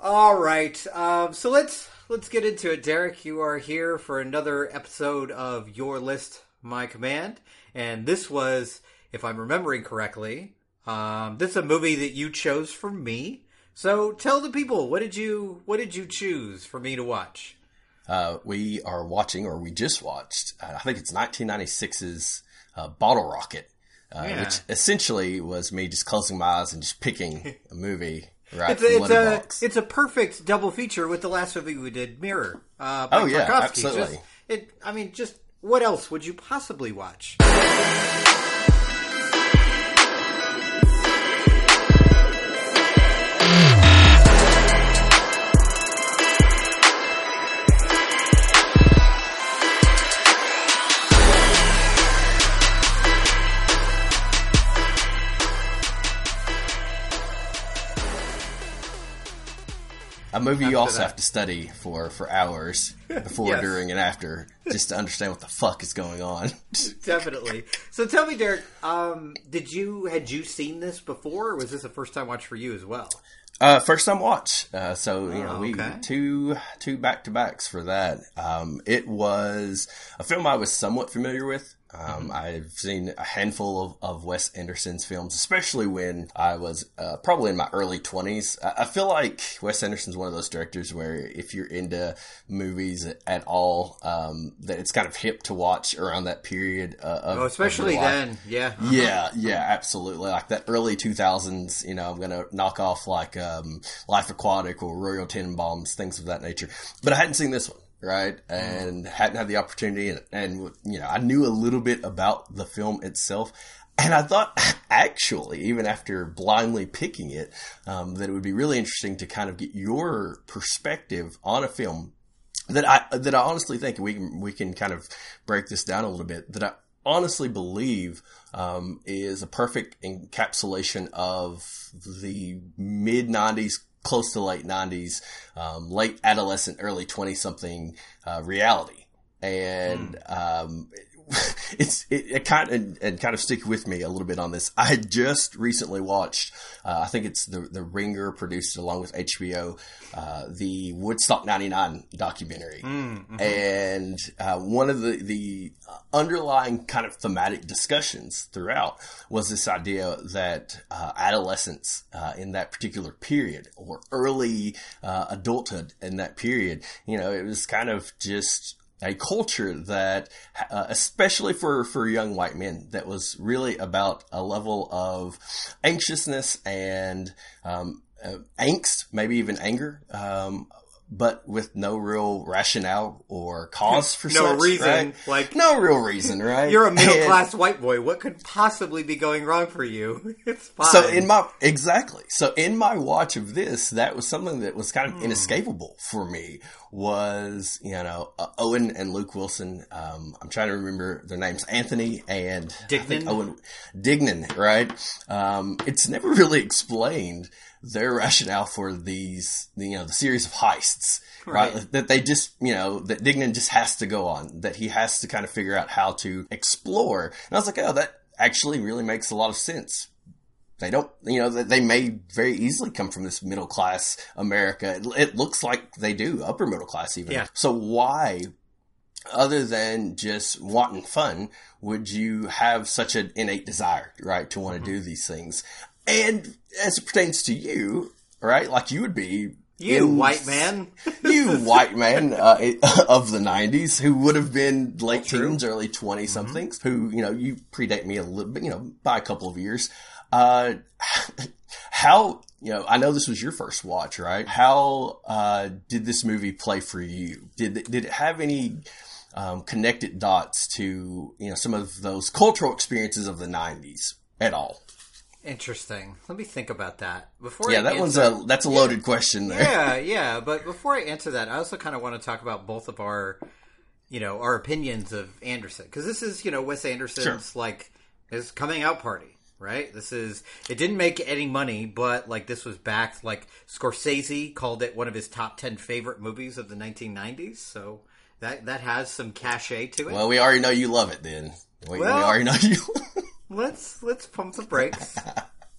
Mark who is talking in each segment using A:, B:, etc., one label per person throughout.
A: All right. Um, so let's let's get into it. Derek, you are here for another episode of Your List, My Command, and this was, if I'm remembering correctly, um, this is a movie that you chose for me. So tell the people what did you what did you choose for me to watch?
B: Uh, we are watching, or we just watched. Uh, I think it's 1996's uh, Bottle Rocket, uh,
A: Yeah.
B: which essentially was me just closing my eyes and just picking a movie right
A: It's a, it's a it's a perfect double feature with the last movie we did, Mirror. Uh,
B: Oh, yeah,
A: Tarkovsky.
B: absolutely.
A: Just- it, I mean, just what else would you possibly watch?
B: A movie you also
A: that.
B: have to study for for hours before,
A: Yes.
B: during, and after, just to understand what the fuck is going on.
A: Definitely. So tell me, Derek, um, did you had you seen this before, or was this a first time watch for you as well?
B: Uh, first time watch. Uh, so you know,
A: Oh,
B: we
A: okay.
B: two two back to backs for that. Um, it was a film I was somewhat familiar with. Um, I've seen a handful of, of Wes Anderson's films, especially when I was uh, probably in my early twenties. I, I feel like Wes Anderson's one of those directors where if you're into movies at all, um, that it's kind of hip to watch around that period. Uh, of,
A: Oh, especially
B: of
A: then, yeah.
B: Yeah, yeah, absolutely. Like that early 2000s, you know, I'm going to knock off like um, Life Aquatic or Royal Tenenbaums, things of that nature. But I hadn't seen this one, right? And hadn't had the opportunity. And, and, you know, I knew a little bit about the film itself. And I thought, actually, even after blindly picking it, um, that it would be really interesting to kind of get your perspective on a film that I that I honestly think we can we can kind of break this down a little bit. That I honestly believe um, is a perfect encapsulation of the mid '90s, close to late '90s, um, late adolescent, early twenty something uh, reality, and um, it's it, it kind of and kind of stick with me a little bit on this. I had just recently watched. Uh, I think it's the the Ringer produced along with HBO, uh, the Woodstock '99 documentary, and uh, one of the the underlying kind of thematic discussions throughout was this idea that uh, adolescence uh, in that particular period or early uh, adulthood in that period, you know, it was kind of just a culture that, uh, especially for, for young white men, that was really about a level of anxiousness and um, uh, angst, maybe even anger, um, but with no real rationale or cause for
A: No
B: such,
A: reason,
B: right?
A: like-
B: no real reason, right?
A: You're a middle class white boy. What could possibly be going wrong for you? It's fine.
B: So in my exactly. So in my watch of this, that was something that was kind of inescapable for me. Was you know uh, Owen and Luke Wilson. Um, I'm trying to remember their names. Anthony and
A: Dignan?
B: Owen Dignan. Right. Um, it's never really explained their rationale for these. You know the series of heists. Right.
A: Right.
B: That they just, you know, that Dignan just has to go on, that he has to kind of figure out how to explore. And I was like, oh, that actually really makes a lot of sense they don't, you know, they may very easily come from this middle class America. It, looks like they do, upper middle class even.
A: Yeah.
B: So why, other than just wanting fun, would you have such an innate desire, right, to want to mm-hmm. do these things? And as it pertains to you, right, like you would be.
A: you
B: in-
A: white man.
B: you white man uh, of the 90s who would have been late
A: True.
B: teens, early 20 somethings, who, you know, you predate me a little bit, you know, by a couple of years. Uh, how, you know, I know this was your first watch, right? How, uh, did this movie play for you? Did, did it have any, um, connected dots to, you know, some of those cultural experiences of the 90s at all?
A: Interesting. Let me think about that. Before
B: Yeah,
A: I
B: that one's a, that's a loaded question there.
A: yeah, yeah. But before I answer that, I also kind of want to talk about both of our, you know, our opinions of Anderson because this is, you know, Wes Anderson's like his coming out party, right? This is it didn't make any money, but like this was backed. Like Scorsese called it one of his top ten favorite movies of the 1990s, so that that has some cachet to it.
B: Well, we already know you love it then. We, we already know you.
A: let's let's pump the brakes.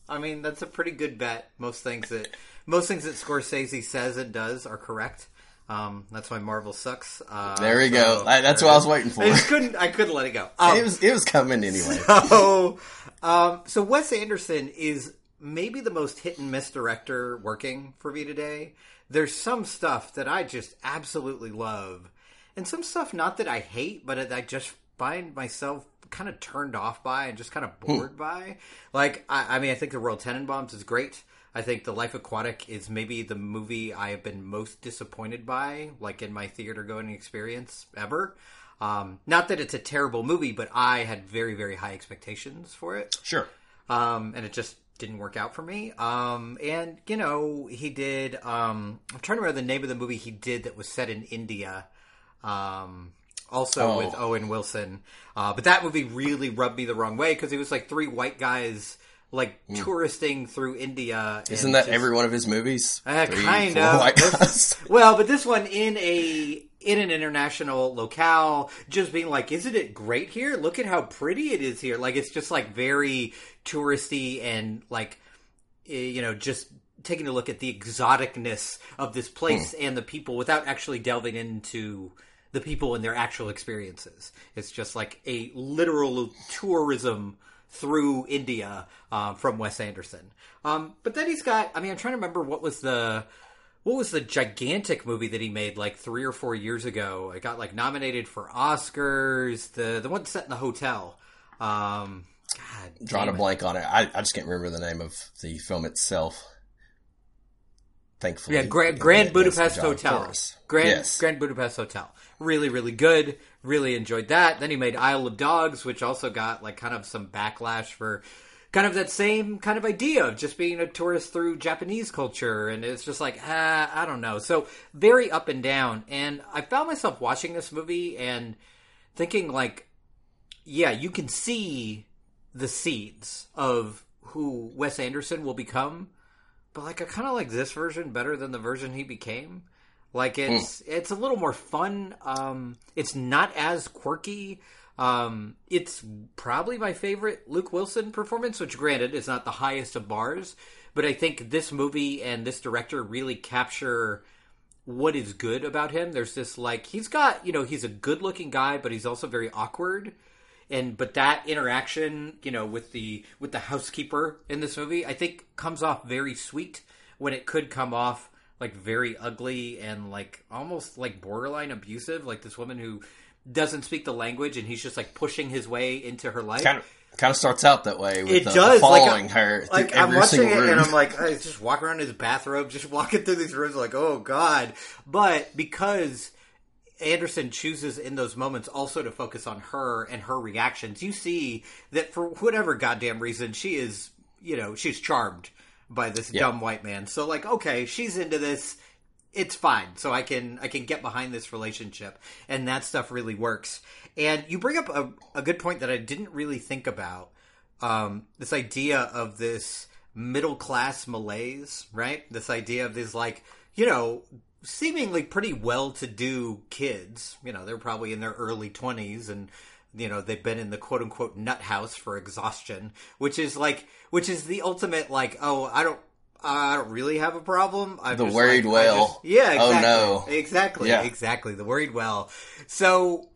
A: I mean, that's a pretty good bet. Most things that most things that Scorsese says and does are correct. Um, that's why Marvel sucks. Uh,
B: there we so, go. I, that's what I was waiting for.
A: I just couldn't. I couldn't let it go. Um,
B: it was. It was coming anyway.
A: So, um, so Wes Anderson is maybe the most hit and miss director working for me today. There's some stuff that I just absolutely love, and some stuff not that I hate, but I just find myself kind of turned off by and just kind of hmm. bored hmm. by. Like, I, I, mean, I think the Royal Tenenbaums is great. I think The Life Aquatic is maybe the movie I have been most disappointed by, like in my theater going experience ever. Um, not that it's a terrible movie, but I had very, very high expectations for it.
B: Sure.
A: Um, and it just didn't work out for me. Um, and you know, he did. Um, I'm trying to remember the name of the movie he did that was set in India. Um, also oh. with Owen Wilson. Uh, but that movie really rubbed me the wrong way because it was like three white guys like mm. touristing through India.
B: Isn't that just, every one of his movies?
A: Uh, kind of. well, but this one in a in an international locale, just being like, "Isn't it great here? Look at how pretty it is here." Like it's just like very touristy and like you know just taking a look at the exoticness of this place mm. and the people without actually delving into the people and their actual experiences. It's just like a literal tourism through India uh, from Wes Anderson. Um, but then he's got. I mean, I'm trying to remember what was the what was the gigantic movie that he made like three or four years ago? It got like nominated for Oscars. The the one set in the hotel. Um, God,
B: drawing a blank on it. I, I just can't remember the name of the film itself. Thankfully,
A: yeah, Grand, Grand Budapest Hotel. Grand yes. Grand Budapest Hotel really, really good. Really enjoyed that. Then he made Isle of Dogs, which also got like kind of some backlash for kind of that same kind of idea of just being a tourist through Japanese culture. And it's just like, ah, I don't know. So very up and down. And I found myself watching this movie and thinking, like, yeah, you can see the seeds of who Wes Anderson will become. But like, I kind of like this version better than the version he became. Like hmm. it's mm. it's a little more fun. Um, it's not as quirky. Um, it's probably my favorite Luke Wilson performance, which granted is not the highest of bars, but I think this movie and this director really capture what is good about him. There's this like he's got you know he's a good looking guy, but he's also very awkward. And but that interaction, you know, with the with the housekeeper in this movie, I think comes off very sweet when it could come off like very ugly and like almost like borderline abusive. Like this woman who doesn't speak the language and he's just like pushing his way into her life.
B: Kind of, kind of starts out that way. With, it uh, does following like, her.
A: Like I'm watching it room. and I'm like, I just walk around in his bathrobe, just walking through these rooms, like, oh god. But because Anderson chooses in those moments also to focus on her and her reactions, you see that for whatever goddamn reason, she is, you know, she's charmed by this yeah. dumb white man. So like, okay, she's into this. It's fine. So I can I can get behind this relationship, and that stuff really works. And you bring up a, a good point that I didn't really think about. Um, this idea of this middle class malaise, right? This idea of these like, you know, seemingly pretty well to do kids. You know, they're probably in their early twenties and you know they've been in the quote unquote nut house for exhaustion, which is like which is the ultimate like oh I don't I don't really have a problem.
B: I'm the worried like, whale. Just,
A: yeah, oh,
B: exactly.
A: Oh no. Exactly. Yeah. Exactly. The worried whale. So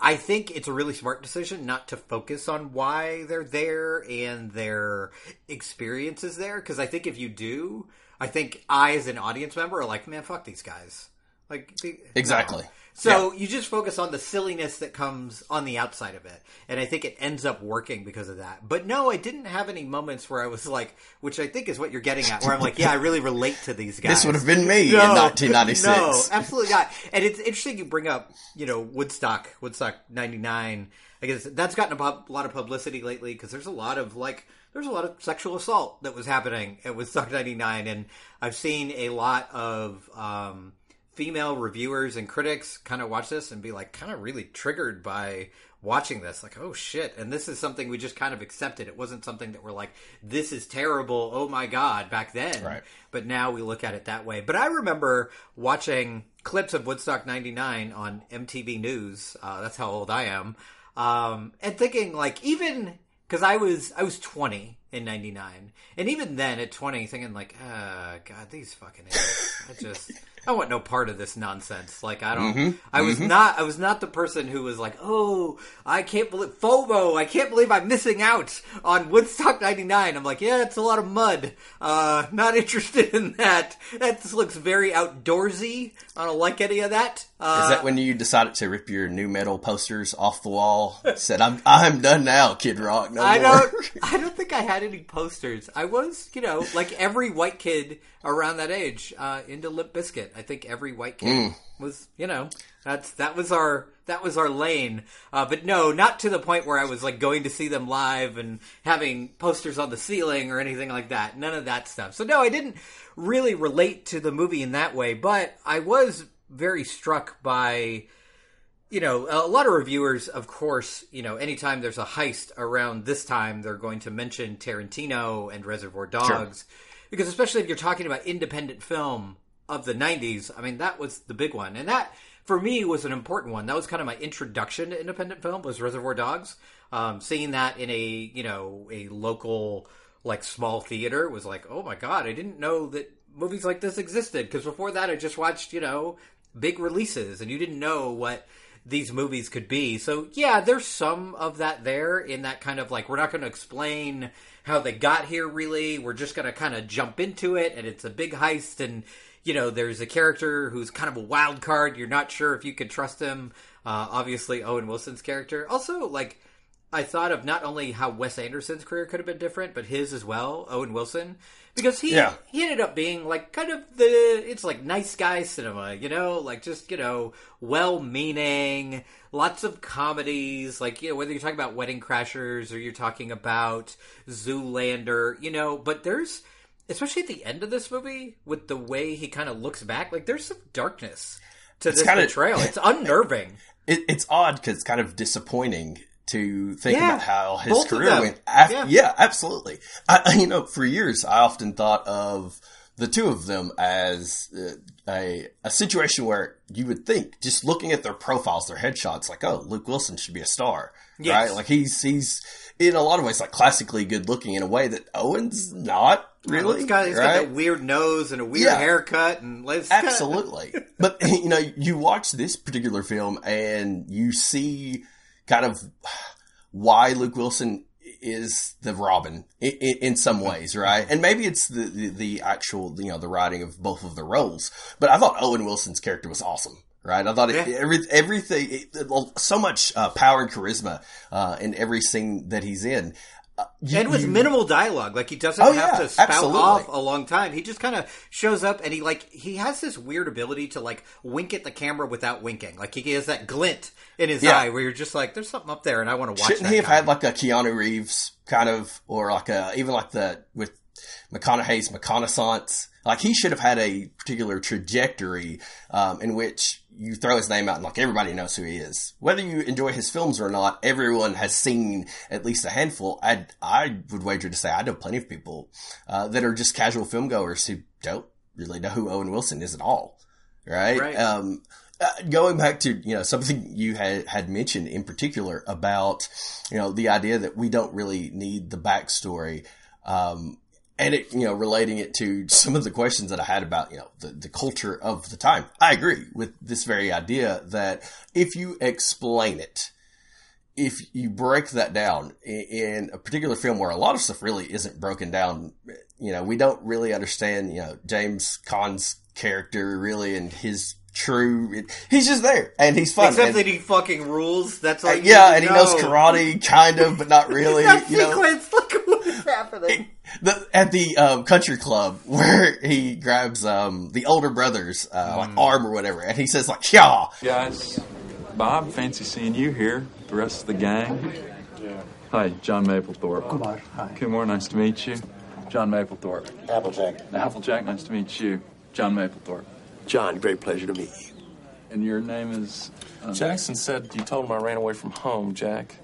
A: I think it's a really smart decision not to focus on why they're there and their experiences there. Because I think if you do, I think I, as an audience member, are like, man, fuck these guys. Like
B: exactly.
A: No. So yeah. you just focus on the silliness that comes on the outside of it. And I think it ends up working because of that. But no, I didn't have any moments where I was like, which I think is what you're getting at, where I'm like, yeah, I really relate to these guys.
B: This would have been me no, in 1996. No,
A: absolutely not. And it's interesting you bring up, you know, Woodstock, Woodstock 99. I guess that's gotten a lot of publicity lately because there's a lot of like, there's a lot of sexual assault that was happening at Woodstock 99. And I've seen a lot of, um, female reviewers and critics kind of watch this and be like kind of really triggered by watching this like oh shit. And this is something we just kind of accepted. It wasn't something that we're like this is terrible. Oh my god back then.
B: Right.
A: but now we look at it that way. But i remember watching clips of woodstock 99 on mtv news. Uh, that's how old i am. Um, and thinking like even because i was i was 20 in '99, and even then at 20, thinking like, ah, God, these fucking idiots. I just, I want no part of this nonsense. Like, I don't.
B: Mm-hmm.
A: I was not. I was not the person who was like, oh, I can't believe FOMO. I can't believe I'm missing out on Woodstock '99. I'm like, yeah, it's a lot of mud. Uh, not interested in that. That just looks very outdoorsy. I don't like any of that. Uh,
B: Is that when you decided to rip your nu metal posters off the wall? Said, "I'm I'm done now, Kid Rock. No
A: I
B: more."
A: don't. I don't think I had any posters. I was, you know, like every white kid around that age, uh, into Limp Bizkit. I think every white kid
B: Mm.
A: was, you know, that's that was our that was our lane. Uh, but no, not to the point where I was like going to see them live and having posters on the ceiling or anything like that. None of that stuff. So no, I didn't really relate to the movie in that way. But I was very struck by you know, a lot of reviewers, of course, you know, anytime there's a heist around this time, they're going to mention Tarantino and Reservoir Dogs. Because especially if you're talking about independent film of the 90s, I mean, that was the big one. And that, for me, was an important one. That was kind of my introduction to independent film, was Reservoir Dogs. Um, seeing that in a, you know, a local, like, small theater was like, oh my god, I didn't know that movies like this existed. Because before that, I just watched, you know, big releases, and you didn't know what these movies could be. So yeah, there's some of that there in that kind of like we're not going to explain how they got here really. We're just going to kind of jump into it and it's a big heist and you know, there's a character who's kind of a wild card. You're not sure if you can trust him. Uh, obviously Owen Wilson's character. Also like I thought of not only how Wes Anderson's career could have been different, but his as well, Owen Wilson, because he
B: Yeah.
A: he ended up being like kind of the it's like nice guy cinema, you know, like just you know well meaning, lots of comedies, like you know whether you're talking about Wedding Crashers or you're talking about Zoolander, you know, but there's especially at the end of this movie with the way he kind of looks back, like there's some darkness to this
B: kinda-
A: betrayal. It's unnerving.
B: It, it's odd because it's kind of disappointing to think
A: Yeah,
B: about how his career went. Af-
A: Yeah.
B: yeah. absolutely. I, I- you know, for years I often thought of the two of them as uh, a a situation where you would think, just looking at their profiles, their headshots, like, oh, Luke Wilson should be a star,
A: Yes.
B: right? Like he's he's in a lot of ways like classically good looking in a way that Owen's not really.
A: He's got, he's got that weird nose and a weird
B: Yeah.
A: haircut and
B: Absolutely. but you know, you watch this particular film and you see kind of why Luke Wilson is the Robin in, in, in some ways, right? And maybe it's the, the the actual you know the writing of both of the roles. But I thought Owen Wilson's character was awesome. Right, I thought it,
A: Yeah.
B: every everything, it, so much uh, power and charisma uh, in every scene that he's in, you-
A: and with
B: you-
A: minimal dialogue. Like he doesn't
B: Oh,
A: have
B: yeah,
A: to spout
B: absolutely.
A: off a long time. He just kind of shows up and he like he has this weird ability to like wink at the camera without winking. Like he has that glint in his
B: Yeah.
A: eye where you're just like, "There's something up there," and I want to watch.
B: Shouldn't he have
A: guy.
B: had like a Keanu Reeves kind of, or like a even like the with McConaughey's McConaissance? Like he should have had a particular trajectory um, in which you throw his name out and like everybody knows who he is. Whether you enjoy his films or not, everyone has seen at least a handful. I I would wager to say I know plenty of people uh, that are just casual film goers who don't really know who Owen Wilson is at all. Right.
A: Right.
B: Um, uh, going back to you know something you had had mentioned in particular about you know the idea that we don't really need the backstory um, and it you know relating it to some of the questions that I had about you know the, the culture of the time I agree with this very idea that if you explain it if you break that down in a particular film where a lot of stuff really isn't broken down, you know, we don't really understand, you know, James Caan's character really and his true, he's just there and he's fun.
A: Except
B: And-
A: that he fucking rules. That's all.
B: uh, yeah, and
A: to
B: he knows karate, kind of, but not really.
A: That
B: you know,
A: sequence. Look what is happening.
B: The, at the um, country club where he grabs um, the older brother's uh, like arm or whatever, and he says like, "Yeah,
C: Guys, Bob, fancy seeing you here. The rest of the gang. Hi, John Mapplethorpe.
D: Kumar, hi.
C: Kumar, nice to meet you. John Mapplethorpe.
D: Applejack.
C: Applejack, nice to meet you. John Mapplethorpe.
E: John, great pleasure to meet you.
C: And your name is? Uh,
F: Jackson said you told him I ran away from home, Jack.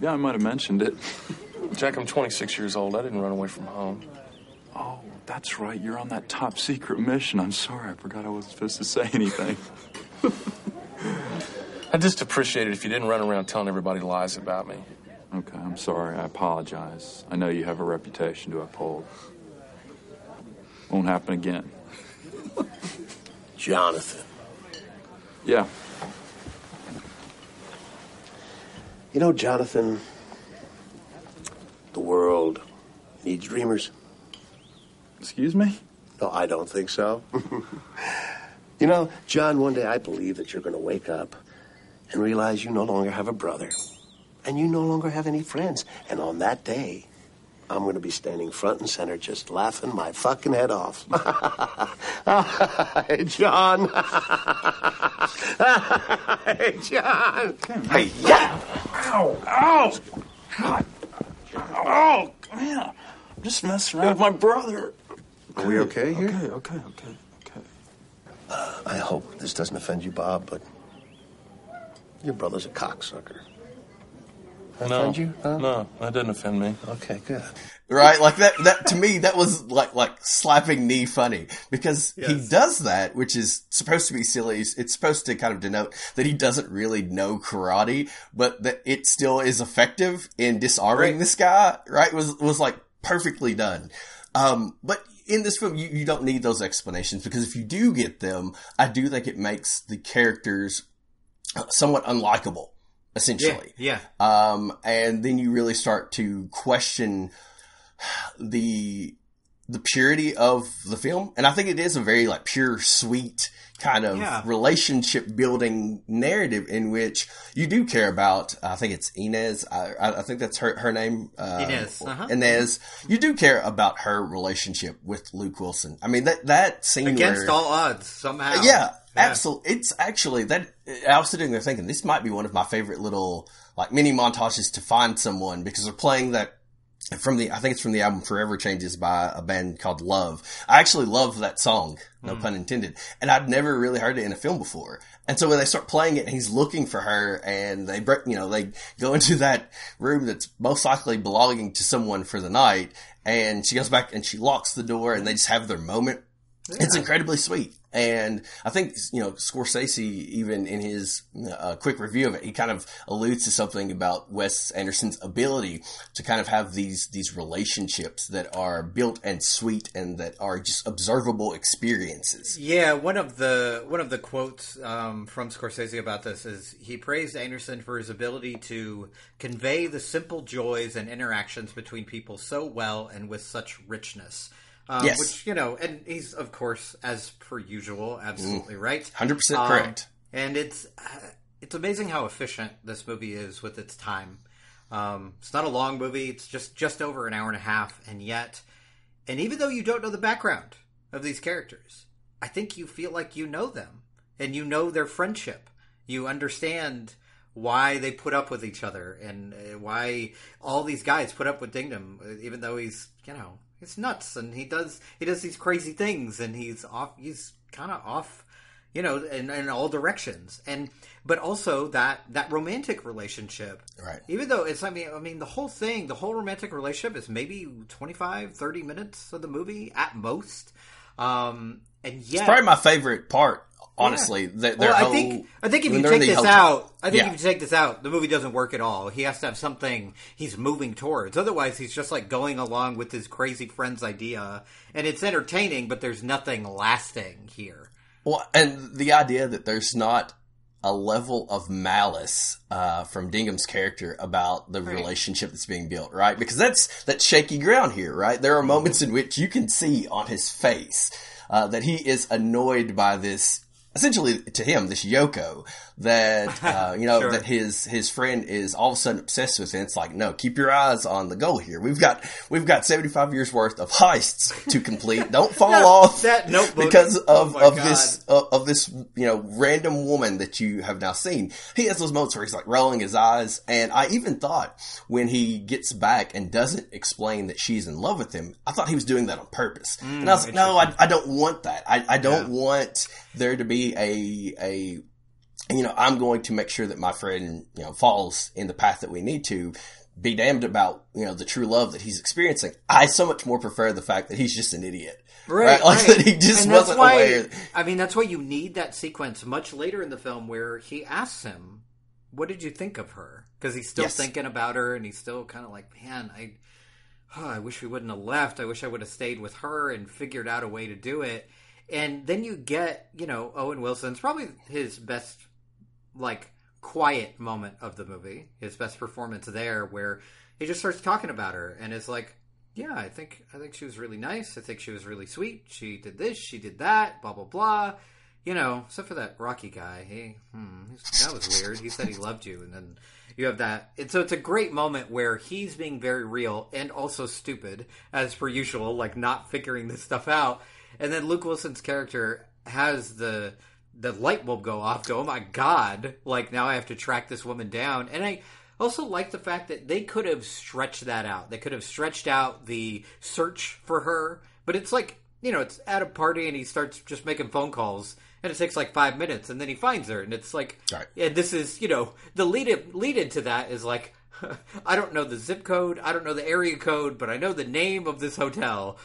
C: Yeah, I might have mentioned it.
F: Jack, I'm 26 years old. I didn't run away from home.
C: Oh, that's right. You're on that top secret mission. I'm sorry. I forgot I wasn't supposed to say anything.
F: I just appreciate it if you didn't run around telling everybody lies about me.
C: Okay, I'm sorry. I apologize. I know you have a reputation to uphold. Won't happen again.
E: Jonathan.
C: Yeah.
E: You know, Jonathan, the world needs dreamers.
C: Excuse me?
E: No, I don't think so. you know, John, one day I believe that you're going to wake up and realize you no longer have a brother and you no longer have any friends. And on that day, I'm going to be standing front and center just laughing my fucking head off. hey, John. hey, John. Hey, yeah.
C: Ow! Ow! God! Oh, man! I'm just messing around with my brother.
E: Are we okay here?
C: Okay, okay, okay, okay.
E: Uh, I hope this doesn't offend you, Bob, but your brother's a cocksucker.
F: No,
E: Offend you? Huh?
F: no, that didn't offend me.
E: Okay, good.
B: right? Like that, that to me, that was like, like slapping knee funny because he does that, which is supposed to be silly. It's supposed to kind of denote that he doesn't really know karate, but that it still is effective in disarming
A: Right.
B: this guy, right? Was, was like perfectly done. Um, but in this film, you, you don't need those explanations because if you do get them, I do think it makes the characters somewhat unlikable,
A: Yeah,
B: essentially.
A: yeah.
B: Um, and then you really start to question the the purity of the film. And I think it is a very like pure, sweet kind of
A: Yeah.
B: relationship building narrative in which you do care about. I think it's Inez. I, I I think that's her her name. Uh,
A: Inez, uh-huh.
B: Inez. You do care about her relationship with Luke Wilson. I mean that that scene
A: Against
B: where,
A: all odds, somehow.
B: yeah, absolutely. It's actually that I was sitting there thinking this might be one of my favorite little like mini montages to find someone because they're playing that from the I think it's from the album Forever Changes by a band called Love. I actually love that song, no mm. pun intended, and I'd never really heard it in a film before. And so when they start playing it, and he's looking for her, and they break, you know, they go into that room that's most likely belonging to someone for the night, and she goes back and she locks the door, and they just have their moment. It's incredibly sweet. And I think, you know, Scorsese, even in his uh, quick review of it, he kind of alludes to something about Wes Anderson's ability to kind of have these, these relationships that are built and sweet and that are just observable experiences.
A: Yeah, one of the one of the quotes um, from Scorsese about this is he praised Anderson for his ability to convey the simple joys and interactions between people so well and with such richness. Um,
B: Yes.
A: which you know, and he's of course, as per usual, absolutely right,
B: 100%
A: Um,
B: correct.
A: and it's uh, it's amazing how efficient this movie is with its time. Um, it's not a long movie; it's just just over an hour and a half, and yet, and even though you don't know the background of these characters, I think you feel like you know them and you know their friendship. You understand why they put up with each other and uh, why all these guys put up with Dignan, uh, even though he's you know he's nuts and he does he does these crazy things and he's off he's kind of off you know in, in all directions. And but also that that romantic relationship.
B: Right.
A: even though it's i mean i mean the whole thing the whole romantic relationship is maybe 25 30 minutes of the movie at most. Um and yet
B: Probably my favorite part, honestly. Their
A: well, I think I think if you take this out, I think
B: Yeah.
A: if you take this out, the movie doesn't work at all. He has to have something he's moving towards. Otherwise, he's just like going along with his crazy friend's idea, and it's entertaining, but there's nothing lasting here.
B: Well, and the idea that there's not a level of malice uh, from Dignan's character about the relationship that's being built, right? Because that's that's shaky ground here, right? There are
A: Mm-hmm.
B: moments in which you can see on his face uh, that he is annoyed by this. Essentially, to him, this Yoko that uh, you know
A: Sure.
B: that his his friend is all of a sudden obsessed with, and it's like, no, keep your eyes on the goal here. We've got we've got seventy five years worth of heists to complete. Don't fall
A: No,
B: off
A: that notebook-
B: because of
A: oh
B: of this of, of this you know random woman that you have now seen. He has those moments where he's like rolling his eyes, and I even thought when he gets back and doesn't explain that she's in love with him, I thought he was doing that on purpose. and I was like, no, I, I don't want that. I, I don't want there to be a a you know I'm going to make sure that my friend you know falls in the path that we need to. Be damned about you know the true love that he's experiencing. I so much more prefer the fact that he's just an idiot. Right, like that he just
A: and
B: wasn't
A: why,
B: aware.
A: I mean, that's why you need that sequence much later in the film where he asks him, what did you think of her? Because he's still
B: Yes.
A: thinking about her, and he's still kind of like, man, I, oh, I wish we wouldn't have left. I wish I would have stayed with her and figured out a way to do it. And then you get, you know, Owen Wilson's probably his best, like, quiet moment of the movie, his best performance there, where he just starts talking about her and is like, yeah, I think I think she was really nice. I think she was really sweet. She did this, she did that, blah blah blah. You know, except for that Rocky guy. He, hmm, that was weird. He said he loved you, and then you have that. And so it's a great moment where he's being very real and also stupid, as per usual, like not figuring this stuff out. And then Luke Wilson's character has the the light bulb go off. Go, oh my god! Like now I have to track this woman down. And I also like the fact that they could have stretched that out. They could have stretched out the search for her, but it's like you know, it's at a party and he starts just making phone calls, and it takes like five minutes, and then he finds her, and it's like,
B: Right.
A: yeah, this is you know, the lead lead into that is like, I don't know the zip code, I don't know the area code, but I know the name of this hotel.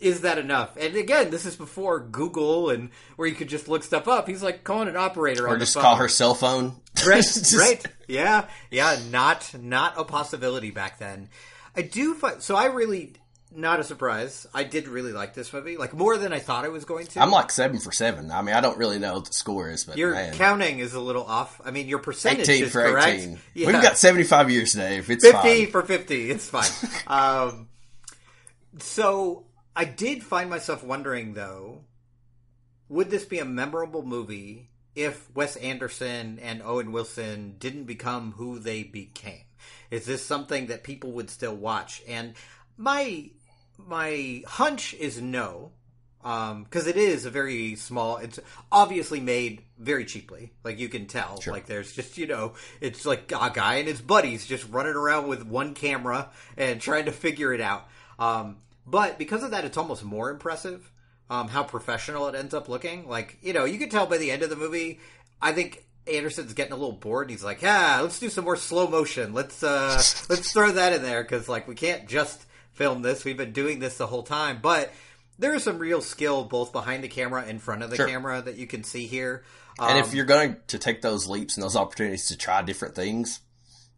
A: Is that enough? And again, this is before Google and where you could just look stuff up. He's like calling an operator
B: Or
A: on
B: just
A: the phone.
B: call her cell phone.
A: right,
B: Just-
A: right, yeah, yeah. Not not a possibility back then. I do find so. I really not a surprise. I did really like this movie, like more than I thought I was going to.
B: I'm like seven for seven. I mean, I don't really know what the score is, but
A: your
B: man,
A: counting is a little off. I mean, your percentage
B: eighteen
A: is
B: for
A: correct.
B: eighteen.
A: Yeah.
B: We've got seventy five years, Dave. It's
A: 50
B: fine.
A: for 50 it's fine um, so i did find myself wondering though would this be a memorable movie if wes anderson and owen wilson didn't become who they became? Is this something that people would still watch? And my my hunch is no because it is a very small it's obviously made very cheaply like you can tell. Like there's just you know it's like a guy and his buddies just running around with one camera and trying to figure it out. Um, but because of that it's almost more impressive um, how professional it ends up looking like you know you can tell by the end of the movie i think Anderson's getting a little bored. And he's like, "Yeah, let's do some more slow motion. Let's uh, let's throw that in there because like we can't just film this. We've been doing this the whole time, but there is some real skill both behind the camera and in front of the
B: Sure.
A: camera that you can see here.
B: and
A: Um,
B: if you're going to take those leaps and those opportunities to try different things,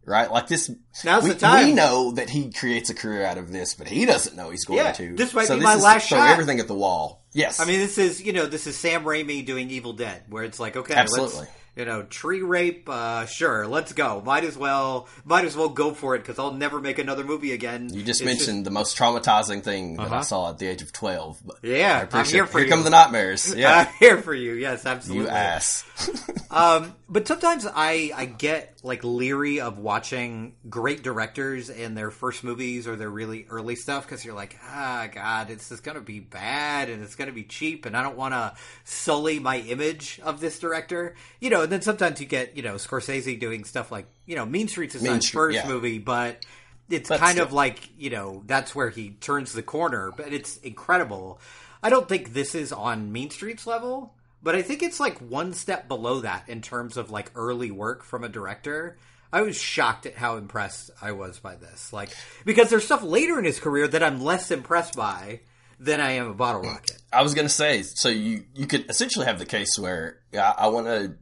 B: right? Like this,
A: Now's
B: we,
A: the time.
B: we know that he creates a career out of this, but he doesn't know he's going
A: Yeah,
B: to.
A: this might
B: so
A: be
B: this
A: my
B: is
A: last
B: throw
A: shot.
B: everything at the wall. Yes,
A: I mean, this is you know this is Sam Raimi doing Evil Dead, where it's like, okay,
B: Absolutely.
A: Let's you know tree rape, uh, sure, let's go. Might as well, might as well go for it because I'll never make another movie again.
B: you just
A: It's
B: mentioned the most traumatizing thing that I
A: Uh-huh.
B: saw at the age of twelve.
A: Yeah,
B: I
A: I'm
B: appreciate
A: here
B: it.
A: for
B: Here
A: you.
B: come the nightmares. Yeah,
A: I'm here for you. Yes, absolutely.
B: you ass.
A: Um, but sometimes I I get like leery of watching great directors in their first movies or their really early stuff because you're like, ah, God, it's just gonna be bad and it's gonna be cheap, and I don't want to sully my image of this director, you know. And then sometimes you get you know Scorsese doing stuff like you know Mean Streets is
B: Mean
A: not his
B: Street,
A: first
B: yeah.
A: movie, but it's kind of like you know that's where he turns the corner, but it's incredible. I don't think this is on Mean Streets level, but I think it's like one step below that in terms of like early work from a director. I was shocked at how impressed I was by this, like because there's stuff later in his career that I'm less impressed by than I am a Bottle Rocket.
B: I was going to say, so you you could essentially have the case where yeah, I want to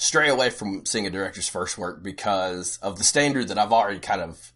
B: stray away from seeing a director's first work because of the standard that I've already kind of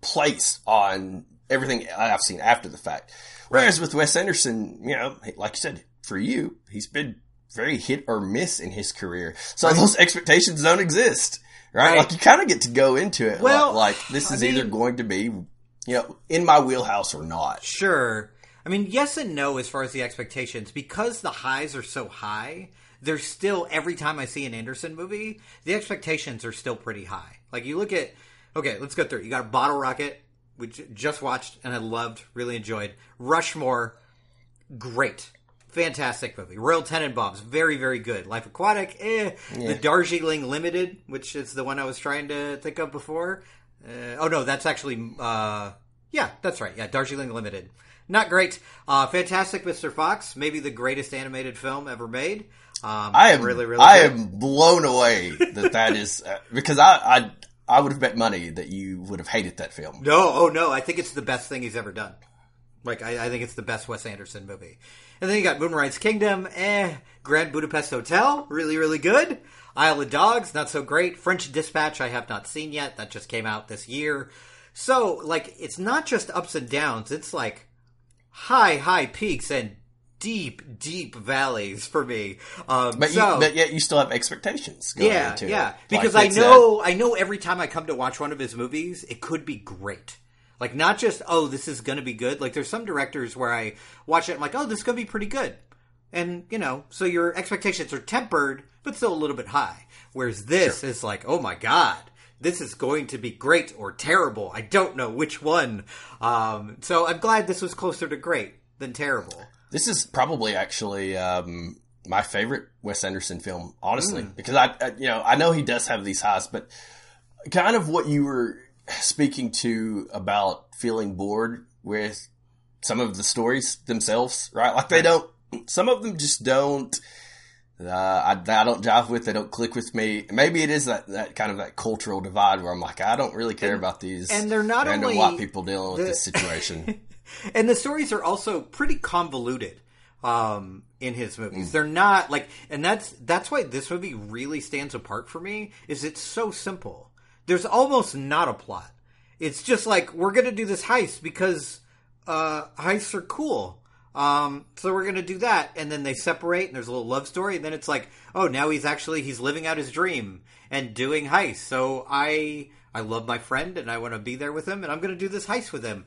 B: placed on everything I've seen after the fact. Whereas with Wes Anderson, you know, like you said, for you, he's been very hit or miss in his career, so those expectations don't exist, right?
A: Right.
B: Like you kind of get to go into it,
A: Well,
B: like, like this
A: I
B: is either
A: mean-
B: going to be, you know, in my wheelhouse or not.
A: Sure. I mean, yes and no as far as the expectations. Because the highs are so high, there's still, every time I see an Anderson movie, the expectations are still pretty high. Like, you look at, okay, let's go through. You got Bottle Rocket, which just watched and I loved, really enjoyed. Rushmore, great. Fantastic movie. Royal Tenenbaums, very, very good. Life Aquatic, eh. The Darjeeling Limited, which is the one I was trying to think of before. Uh, oh no, that's actually, uh, yeah, that's right. Yeah, Darjeeling Limited. Not great. Uh, Fantastic Mr. Fox, maybe the greatest animated film ever made. Um,
B: I am
A: really, really
B: I
A: good.
B: am blown away that that is uh, because I I I would have bet money that you would have hated that film.
A: No, oh no, I think it's the best thing he's ever done. Like I, I think it's the best Wes Anderson movie. And then you got Moonrise Kingdom, eh. Grand Budapest Hotel, really really good. Isle of Dogs, not so great. French Dispatch, I have not seen yet. That just came out this year. So like it's not just ups and downs. It's like high high peaks and deep, deep valleys for me. Um,
B: But,
A: so,
B: you, but yet you still have expectations. Going
A: yeah,
B: into
A: yeah.
B: It.
A: Because
B: Like,
A: I know, I know every time I come to watch one of his movies, it could be great. Like not just oh, this is going to be good. Like there's some directors where I watch it, I'm like, oh, this is going to be pretty good, and you know, so your expectations are tempered, but still a little bit high. Whereas this is like, oh my god. This is going to be great or terrible. I don't know which one. Um, so I'm glad this was closer to great than terrible.
B: This is probably actually um, my favorite Wes Anderson film, honestly,
A: Mm.
B: because I, I, you know, I know he does have these highs, but kind of what you were speaking to about feeling bored with some of the stories themselves, right? Like they don't, some of them just don't. Uh, I, I don't jive with. They don't click with me. Maybe it is that, that kind of that cultural divide where I'm like, I don't really care about these
A: and they're not
B: random
A: only
B: white people dealing with this situation.
A: and the stories are also pretty convoluted um, in his movies. They're not like, and that's that's why this movie really stands apart for me. Is it's so simple. There's almost not a plot. It's just like we're gonna do this heist because uh, heists are cool. Um, so we're gonna do that, and then they separate, and there's a little love story, and then it's like, oh, now he's actually he's living out his dream and doing heists. So I I love my friend, and I want to be there with him, and I'm gonna do this heist with him,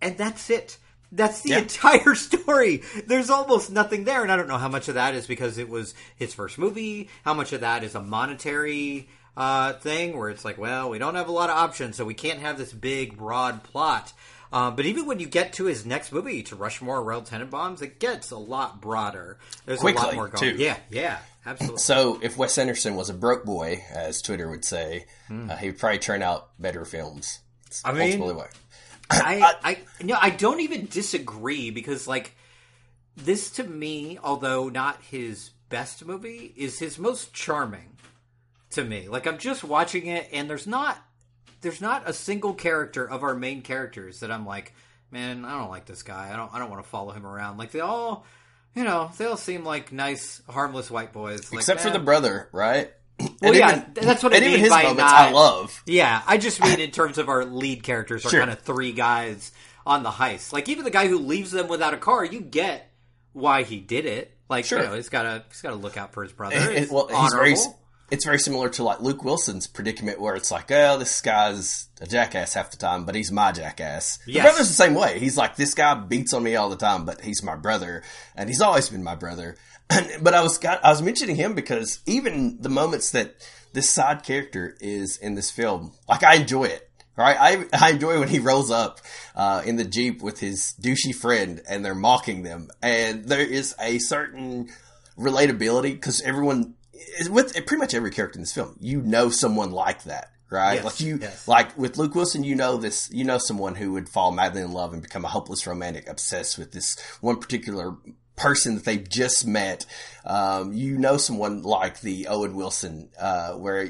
A: and that's it. That's the
B: Yeah.
A: entire story. There's almost nothing there, and I don't know how much of that is because it was his first movie. How much of that is a monetary uh, thing where it's like, well, we don't have a lot of options, so we can't have this big, broad plot. Um, but even when you get to his next movie, to Rushmore, Royal Tenenbaums, it gets a lot broader. There's a lot
B: Quickly,
A: more going.
B: too.
A: Yeah, yeah, absolutely.
B: So, if Wes Anderson was a broke boy, as Twitter would say, uh, he would probably turn out better films. It's.
A: I mean-. I, I, no, I don't even disagree because, like, this to me, although not his best movie, is his most charming to me. Like, I'm just watching it, and there's not, there's not a single character of our main characters that I'm like, man, I don't like this guy. I don't, I don't want to follow him around. Like, they all, you know, they all seem like nice, harmless white boys. Like,
B: Except for the brother, right?
A: Well,
B: And
A: yeah, that's what I mean
B: his
A: by
B: moments
A: not-
B: I love.
A: Yeah, I just mean in terms of our lead characters are
B: Sure.
A: kind of three guys on the heist. Like even the guy who leaves them without a car, you get why he did it. Like
B: Sure.
A: you know, he's got to he's got to look out for his brother.
B: Well, he's very. It's very similar to like Luke Wilson's predicament, where it's like, oh, this guy's a jackass half the time, but he's my jackass. The brother's the same way. He's like, this guy beats on me all the time, but he's my brother, and he's always been my brother. But I was got, I was mentioning him because even the moments that this side character is in this film, like I enjoy it. Right, I I enjoy when he rolls up uh, in the jeep with his douchey friend, and they're mocking them, and there is a certain relatability because everyone with pretty much every character in this film, you know someone like that, right?
A: Yes,
B: like you,
A: yes.
B: like with Luke Wilson, you know this, you know someone who would fall madly in love and become a hopeless romantic, obsessed with this one particular person that they've just met. Um, you know someone like the Owen Wilson, uh, where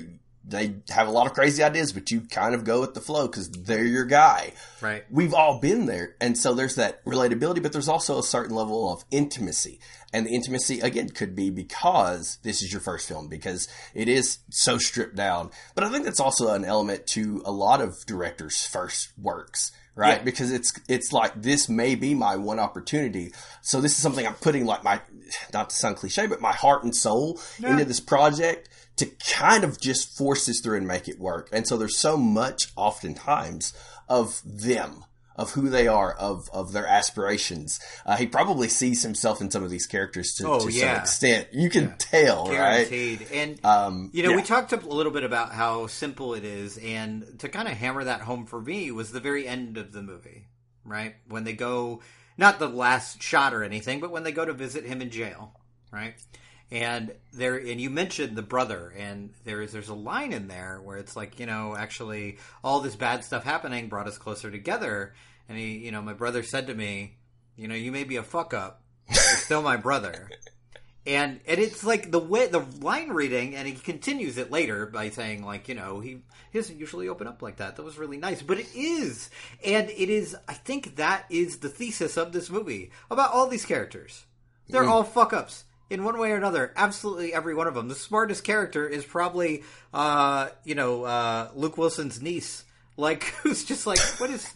B: they have a lot of crazy ideas, but you kind of go with the flow because they're your guy
A: Right.
B: we've all been there. And so there's that relatability, but there's also a certain level of intimacy. And the intimacy, again, could be because this is your first film, because it is so stripped down. But I think that's also an element to a lot of directors' first works. Right,
A: Yeah.
B: because it's it's like this may be my one opportunity. So this is something I'm putting like my not to sound cliche, but my heart and soul into this project to kind of just force this through and make it work. And so there's so much oftentimes of them, of who they are, of of their aspirations. Uh, he probably sees himself in some of these characters to,
A: Oh,
B: to some extent. You can tell, right?
A: And
B: Um,
A: you know,
B: yeah.
A: we talked a little bit about how simple it is, and to kind of hammer that home for me was the very end of the movie, right? When they go, not the last shot or anything, but when they go to visit him in jail, right? And there, and you mentioned the brother, and there is there's a line in there where it's like, you know, actually, all this bad stuff happening brought us closer together. And he, you know, my brother said to me, you know, you may be a fuck up, but you're still my brother. and and it's like the way the line reading, and he continues it later by saying like you know he he doesn't usually open up like that. That was really nice, but it is, and it is. I think that is the thesis of this movie about all these characters. They're mm. all fuck ups in one way or another. Absolutely every one of them. The smartest character is probably uh you know uh Luke Wilson's niece. Like who's just like what is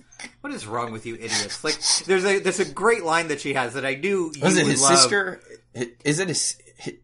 A: what is wrong with you idiots? Like there's a there's a great line that she has that I knew
B: Was it his
A: love.
B: sister? Is it his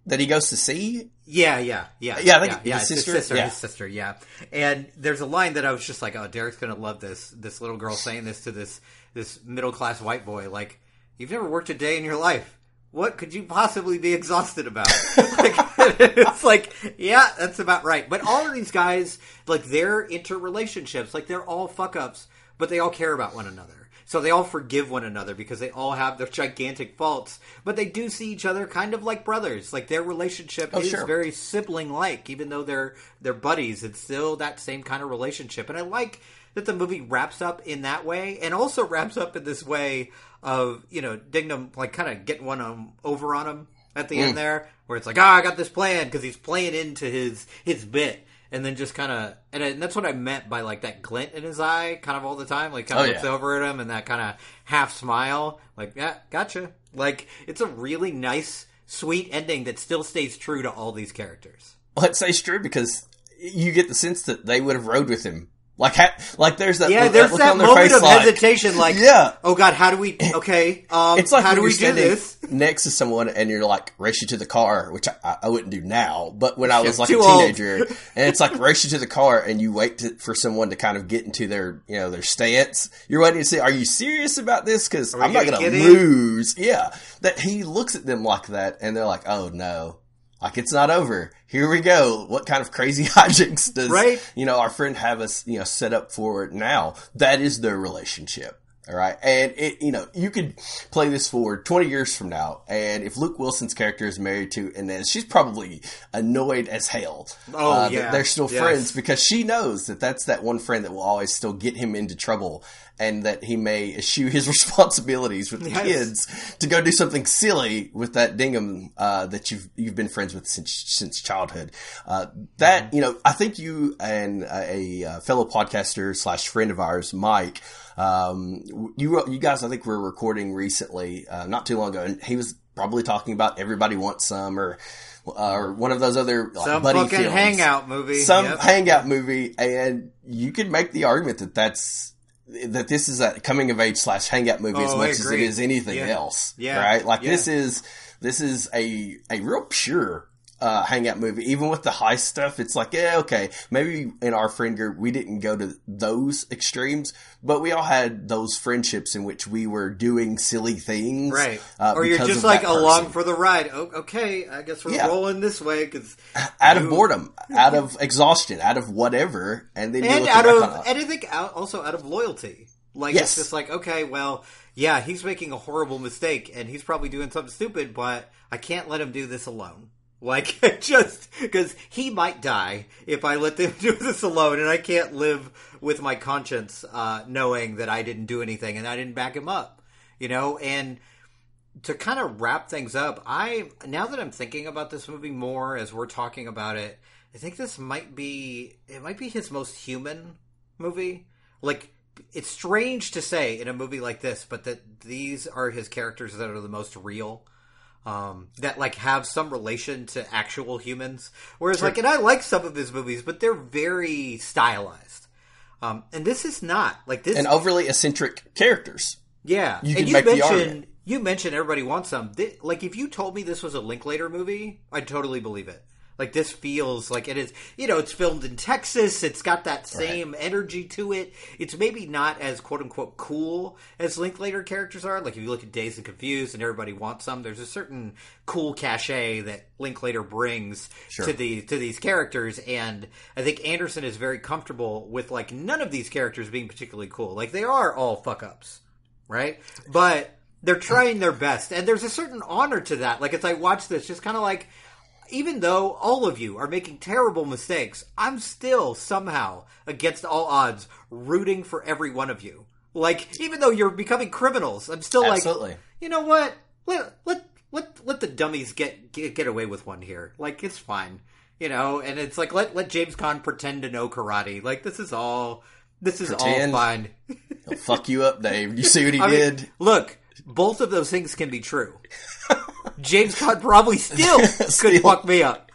B: that he goes to see?
A: Yeah, yeah, yeah,
B: Yeah, I think
A: yeah,
B: his
A: it's
B: sister?
A: his sister,
B: Yeah.
A: his sister, yeah. And there's a line that I was just like, oh, Derek's gonna love this. This little girl saying this to this this middle class white boy, like, you've never worked a day in your life. What could you possibly be exhausted about? like, it's like, yeah, that's about right. But all of these guys, like, their interrelationships, like, they're all fuck ups, but they all care about one another. So they all forgive one another because they all have their gigantic faults, but they do see each other kind of like brothers. Like their relationship
B: Oh,
A: is
B: sure.
A: very sibling like, even though they're they're buddies. It's still that same kind of relationship, and I like that the movie wraps up in that way, and also wraps up in this way of you know Dignan like kind of getting one um, over on him at the
B: Mm.
A: end there, where it's like, oh, I got this plan because he's playing into his his bit. And then just kind of, and, and that's what I meant by like that glint in his eye, kind of all the time. Like, kind of
B: Oh,
A: looks
B: yeah.
A: over at him and that kind of half smile. Like, yeah, gotcha. Like, it's a really nice, sweet ending that still stays true to all these characters.
B: Let's say it's true because you get the sense that they would have rode with him. Like, ha- like there's that.
A: Yeah, there's that
B: their
A: moment of
B: like-
A: hesitation. Like,
B: Yeah.
A: oh god, how do we? Okay, um,
B: It's like
A: how do we do this?
B: next to someone and you're like race you to the car, which I, I wouldn't do now, but when I was like a teenager, and it's like race you to the car and you wait to, for someone to kind of get into their you know their stance. You're waiting to see, are you serious about this? Because I'm not
A: gonna
B: going to
A: get in?
B: lose. Yeah, that he looks at them like that, and they're like, oh no. Like it's not over. Here we go. What kind of crazy hijinks does
A: Right.
B: you know our friend have us you know set up for now? That is their relationship. All right. And it, you know, you could play this forward 20 years from now. And if Luke Wilson's character is married to Inez, she's probably annoyed as hell.
A: Oh,
B: uh, that
A: yeah.
B: They're still
A: Yes.
B: friends because she knows that that's that one friend that will always still get him into trouble and that he may eschew his responsibilities with the
A: Yes.
B: kids to go do something silly with that Dignan, uh, that you've, you've been friends with since, since childhood. Uh, that, you know, I think you and a, uh fellow podcaster slash friend of ours, Mike, um, you you guys, I think we were recording recently, uh, not too long ago, and he was probably talking about everybody wants some or or one of those other like,
A: Some
B: buddy
A: fucking
B: films.
A: hangout movie.
B: some
A: Yep.
B: hangout movie, and you could make the argument that that's that this is a coming of age slash hangout movie as
A: Oh, I
B: much as it is anything
A: Yeah.
B: else.
A: Yeah.
B: right. Like
A: Yeah.
B: this is this is a a real pure. Uh, hangout movie, even with the high stuff, it's like, yeah, okay, maybe in our friend group we didn't go to those extremes, but we all had those friendships in which we were doing silly things,
A: Right.
B: Uh,
A: or you're just like along for the ride. Oh, okay, I guess we're
B: Yeah.
A: rolling this way because
B: out of boredom, out of exhaustion, out of whatever, and then
A: and out of
B: it.
A: and I think out, also out of loyalty. Like
B: Yes.
A: it's just like okay, well, yeah, he's making a horrible mistake and he's probably doing something stupid, but I can't let him do this alone. Like just because he might die if I let them do this alone, and I can't live with my conscience uh, knowing that I didn't do anything and I didn't back him up. You know, and to kind of wrap things up, I now that I'm thinking about this movie more as we're talking about it, I think this might be it might be his most human movie. Like it's strange to say in a movie like this, but that these are his characters that are the most real. Um, that like have some relation to actual humans. Whereas like, and I like some of his movies, but they're very stylized. Um, and this is not like this.
B: and overly eccentric characters.
A: Yeah,
B: You
A: and
B: the
A: mentioned you mentioned everybody wants some. Like if you told me this was a Linklater movie, I'd totally believe it. Like this feels like it is. You know, it's filmed in Texas. It's got that same energy to it. It's maybe not as quote unquote cool as Linklater characters are. Like if you look at Dazed and Confused and everybody wants some, there's a certain cool cachet that Linklater brings to the to these characters, and I think Anderson is very comfortable with like none of these characters being particularly cool. Like they are all fuck ups right? But they're trying their best, and there's a certain honor to that. Like as I watch this, just kind of like, even though all of you are making terrible mistakes, I'm still somehow against all odds rooting for every one of you. Like even though you're becoming criminals, I'm still
B: Absolutely.
A: like, you know what? Let let let let the dummies get get, get away with one here. Like it's fine, you know. And it's like let let James Caan pretend to know karate. Like this is all this is
B: Pretend?
A: all fine.
B: He'll fuck you up, Dave. You see what he
A: I mean,
B: did?
A: look, both of those things can be true. James Caan probably still could
B: Still.
A: fuck me up,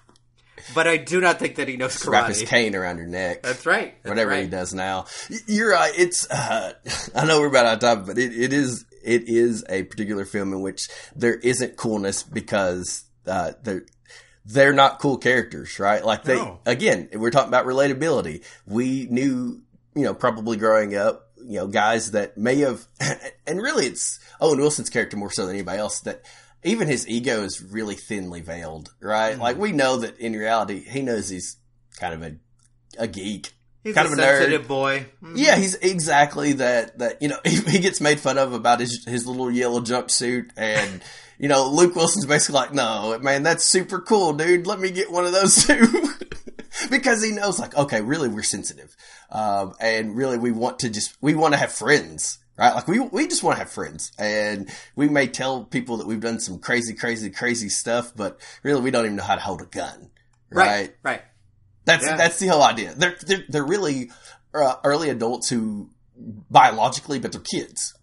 A: but I do not think that he knows
B: Wrap his cane around your neck.
A: That's right. That's
B: whatever
A: right.
B: he does now. You're right. It's uh, I know we're about out of time, but it, it is it is a particular film in which there isn't coolness because uh, they're they're not cool characters, right? Like they
A: No.
B: again, we're talking about relatability. We knew, you know, probably growing up, you know, guys that may have, and really it's Owen Wilson's character more so than anybody else that. Even his ego is really thinly veiled, right?
A: Mm-hmm.
B: Like we know that in reality, he knows he's kind of a a geek,
A: He's
B: kind
A: a
B: of a nerd.
A: sensitive boy. Mhm.
B: Yeah, he's exactly that. That you know, he, he gets made fun of about his his little yellow jumpsuit, and you know, Luke Wilson's basically like, "No, man, that's super cool, dude. Let me get one of those too," because he knows, like, okay, really, we're sensitive, um, and really, we want to just we want to have friends. Right, like we we just want to have friends, and we may tell people that we've done some crazy, crazy, crazy stuff, but really we don't even know how to hold a gun.
A: Right.
B: right?
A: Right.
B: That's
A: Yeah.
B: that's the whole idea. They're they're, they're really uh, early adults who biologically, but they're kids.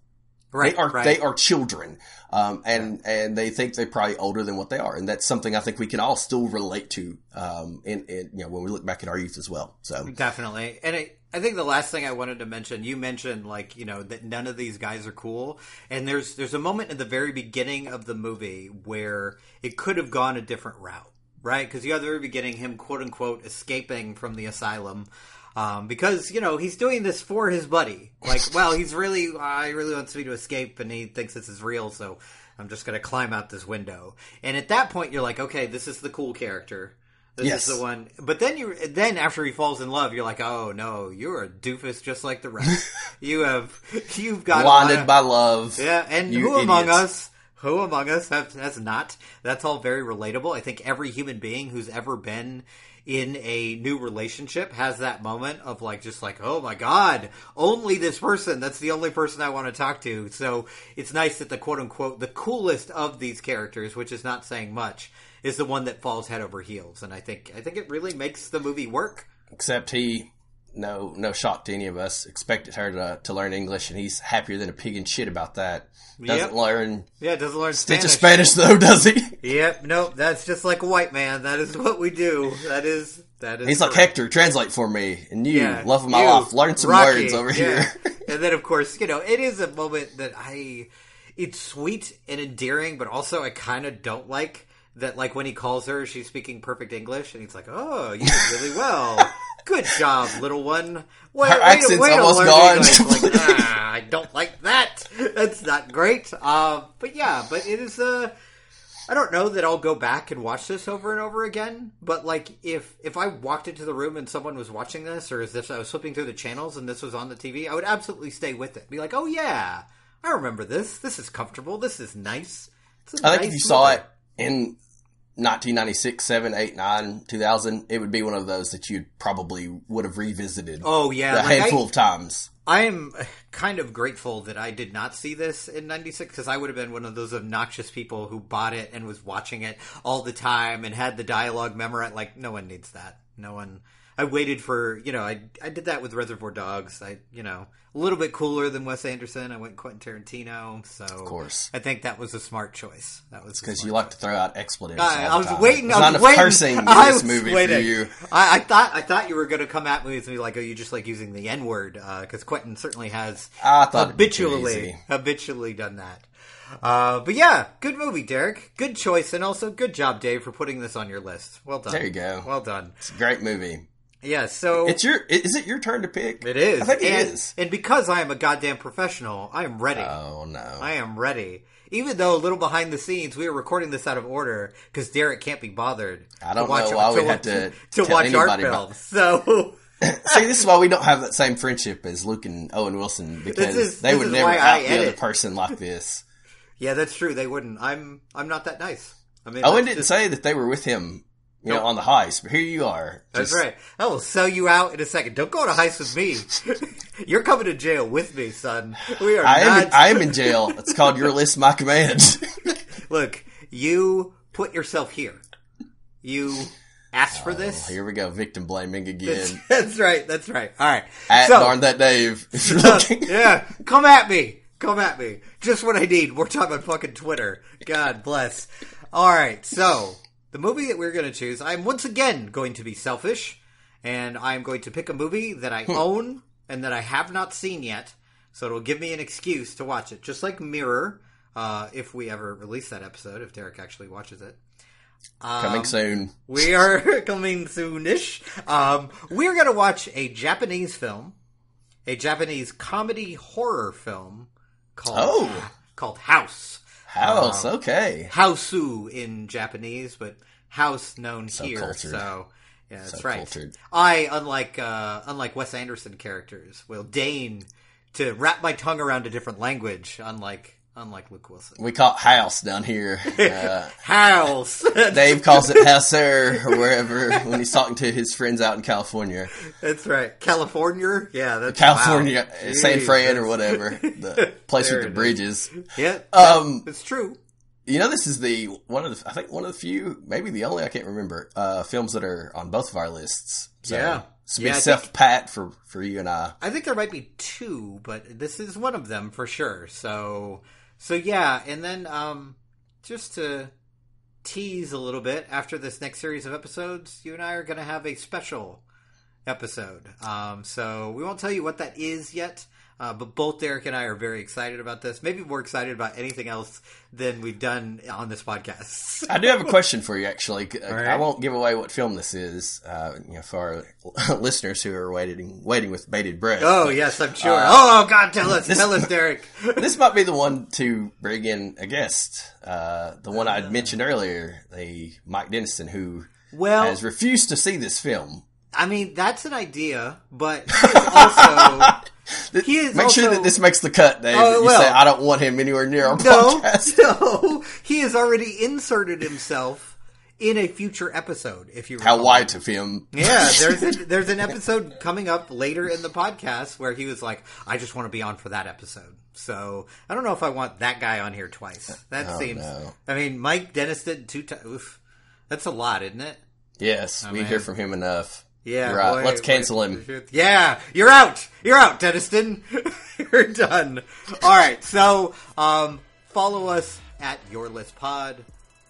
A: Right.
B: They are
A: right.
B: they are children, um, and and they think they're probably older than what they are, and that's something I think we can all still relate to. Um, in, in you know when we look back at our youth as well. So
A: Definitely. And I, I think the last thing I wanted to mention, you mentioned like, you know, that none of these guys are cool. And there's there's a moment at the very beginning of the movie where it could have gone a different route, right? Because you have the very beginning him quote unquote escaping from the asylum. Um, because you know he's doing this for his buddy. Like, well, he's really, uh, he really wants me to escape, and he thinks this is real. So I'm just gonna climb out this window. And at that point, you're like, okay, this is the cool character. This
B: Yes.
A: is the one. But then you then after he falls in love, you're like, oh no, you're a doofus just like the rest. you have you've got
B: blinded
A: of-
B: by love.
A: yeah, and
B: you
A: who among us? Who among us has, has not? That's all very relatable. I think every human being who's ever been in a new relationship has that moment of like, just like, oh my god, only this person. That's the only person I want to talk to. So it's nice that the quote unquote the coolest of these characters, which is not saying much, is the one that falls head over heels. And I think I think it really makes the movie work.
B: Except he, no no shock to any of us, expected her to to learn English, and he's happier than a pig in shit about that. Doesn't
A: Yep.
B: learn
A: Yeah, doesn't learn
B: stitch of
A: Spanish.
B: Spanish though, does he?
A: Yep, nope. That's just like a white man. That is what we do. That is that is.
B: He's like. Hector, translate for me, and you,
A: Yeah,
B: love of my
A: you,
B: life, learn some
A: Rocky,
B: words over
A: yeah.
B: here.
A: and then, of course, you know, it is a moment that I. It's sweet and endearing, but also I kind of don't like that. Like when he calls her, she's speaking perfect English, and he's like, "Oh, you did really well." Good job, little one. Way,
B: Her accent's
A: way to
B: almost gone.
A: Like, ah, I don't like that. That's not great. Uh, but yeah, but it is Uh, I don't know that I'll go back and watch this over and over again, but like if if I walked into the room and someone was watching this, or as if I was flipping through the channels and this was on the TV, I would absolutely stay with it. Be like, oh yeah, I remember this. This is comfortable. This is nice.
B: I think if you saw it in 1996, 7, 8, 9, 2000, it would be one of those that you probably would have revisited
A: Oh yeah,
B: a
A: like,
B: handful
A: I,
B: of times.
A: I am kind of grateful that I did not see this in '96 because I would have been one of those obnoxious people who bought it and was watching it all the time and had the dialogue memorized. Like, no one needs that. No one. I waited for you know I I did that with Reservoir Dogs. I you know a little bit cooler than Wes Anderson. I went Quentin Tarantino. So of
B: course.
A: I think that was a smart choice. That was
B: Because you like to throw out expletives.
A: I, I was
B: time.
A: waiting.
B: There's
A: I was waiting.
B: cursing in
A: I
B: this
A: was
B: movie
A: waiting.
B: for you.
A: I, I thought I thought you were going to come at me with me like, oh, you just like using the N word because Quentin certainly has
B: I thought it'd be too
A: habitually habitually done that. Uh, but yeah, good movie, Derek. Good choice, and also good job, Dave, for putting this on your list. Well done.
B: There you go.
A: Well done.
B: It's a great movie.
A: Yeah. So
B: It's your. Is it your turn to pick?
A: it is.
B: I think it
A: and,
B: is.
A: And because I am a goddamn professional, I am ready.
B: Oh no.
A: I am ready. Even though a little behind the scenes, we are recording this out of order because Derek can't be bothered.
B: I don't
A: to watch,
B: know why we
A: to,
B: had to
A: to
B: tell
A: watch art films. So
B: See, this is why we don't have that same friendship as Luke and Owen Wilson because
A: is-
B: they would never out the other person like this.
A: yeah, that's true. They wouldn't. I'm I'm not that nice. I mean,
B: Owen didn't
A: just-
B: say that they were with him, you know, on the heist, but here you are.
A: That's
B: Just-
A: right. I will sell you out in a second. Don't go on a heist with me. You're coming to jail with me, son. We are
B: I am.
A: not.
B: In, I am in jail. It's called Your List, My Command.
A: Look, you put yourself here. You asked for oh, this.
B: Here we go, victim blaming again.
A: That's right. That's right. All right.
B: At
A: So-
B: darn that Dave. If
A: yeah, come at me. Come at me. Just what I need. More time on fucking Twitter. God bless. All right, so the movie that we're going to choose, I'm once again going to be selfish, and I'm going to pick a movie that I own and that I have not seen yet, so it'll give me an excuse to watch it. Just like Mirror, uh, if we ever release that episode, if Derek actually watches it.
B: Coming soon.
A: We are coming soonish. Um, we're going to watch a Japanese film, a Japanese comedy horror film called
B: Oh.
A: called House.
B: House, okay.
A: Hausu in Japanese, but House known here.
B: cultured.
A: So yeah, that's
B: So
A: right.
B: cultured.
A: I, unlike uh, unlike Wes Anderson characters, will deign to wrap my tongue around a different language. Unlike unlike Luke Wilson.
B: We call it house down here. Uh,
A: House.
B: Dave calls it houser or wherever when he's talking to his friends out in California.
A: That's right. California? Yeah, that's
B: California,
A: wow.
B: San Fran or whatever. The place with the
A: it is.
B: bridges.
A: Yeah,
B: Um,
A: it's true.
B: You know, this is the one of the I think one of the few, maybe the only I can't remember uh, films that are on both of our lists. So,
A: Yeah.
B: so
A: Yeah,
B: self pat for for you and I.
A: I think there might be two, but this is one of them for sure. So, so yeah, and then um, just to tease a little bit, after this next series of episodes, you and I are going to have a special episode. Um, so we won't tell you what that is yet. Uh, but both Derek and I are very excited about this. Maybe more excited about anything else than we've done on this podcast.
B: I do have a question for you, actually. I won't give away what film this is, uh, you know, for our listeners who are waiting, waiting with bated breath.
A: oh yes, I'm sure.
B: Uh,
A: oh God, tell us, tell us, Derek.
B: this might be the one to bring in a guest. Uh, the one I'd mentioned earlier, the Mike Denniston, who
A: Well,
B: has refused to see this film.
A: I mean, that's an idea, but he is also
B: Make sure that this makes the cut, Dave.
A: Oh, it
B: you say I don't want him anywhere near our
A: no,
B: podcast.
A: no, he has already inserted himself in a future episode. If you
B: How white of him.
A: Yeah, there's a, there's an episode coming up later in the podcast where he was like, "I just want to be on for that episode." So I don't know if I want that guy on here twice. That
B: Oh,
A: seems.
B: no.
A: I mean, Mike Denniston two times. That's a lot, isn't it?
B: Yes, oh, we
A: man.
B: hear from him enough.
A: Yeah,
B: You're right.
A: boy,
B: Let's cancel him.
A: Yeah, you're out. You're out, Denniston. you're done. All right. So, um, follow us at Your List Pod.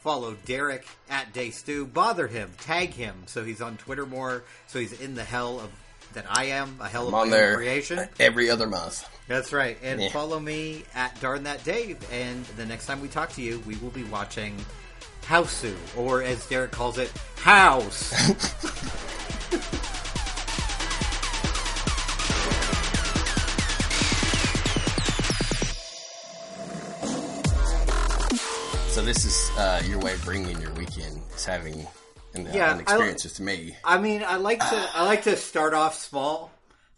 A: Follow Derek at Day Stew. Bother him. Tag him so he's on Twitter more. So he's in the hell of that I am. A hell of
B: I'm on there
A: creation.
B: every other month.
A: That's right. And
B: Yeah.
A: follow me at Darn That Dave. And the next time we talk to you, we will be watching Hausu, or as Derek calls it, House.
B: uh, your way of bringing your weekend is having an, uh,
A: Yeah,
B: an
A: I-
B: experience with me.
A: I mean, I like to I like to start off small,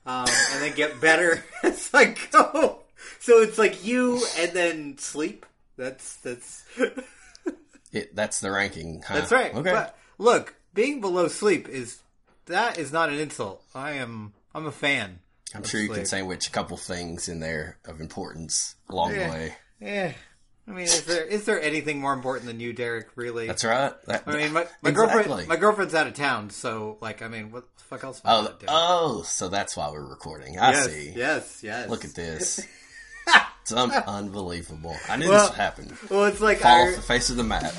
A: um, and then get better as I go. So it's like you and then sleep. That's that's
B: It, that's the ranking. Huh?
A: that's right.
B: Okay.
A: But look, being below sleep is that is not an insult. I am I'm a fan.
B: I'm sure you can sandwich a couple things in there of importance along
A: Yeah.
B: the way.
A: Yeah. I mean, is there is there anything more important than you, Derek? Really?
B: That's right. That,
A: I mean, my, my
B: Exactly.
A: girlfriend my girlfriend's out of town, so like, I mean, what the fuck else?
B: Oh, oh, so that's why we're recording. I
A: yes,
B: see.
A: yes, yes.
B: Look at this. it's un- unbelievable. I knew
A: Well,
B: this would happen.
A: Well, it's like
B: Fall
A: our,
B: off the face of the map.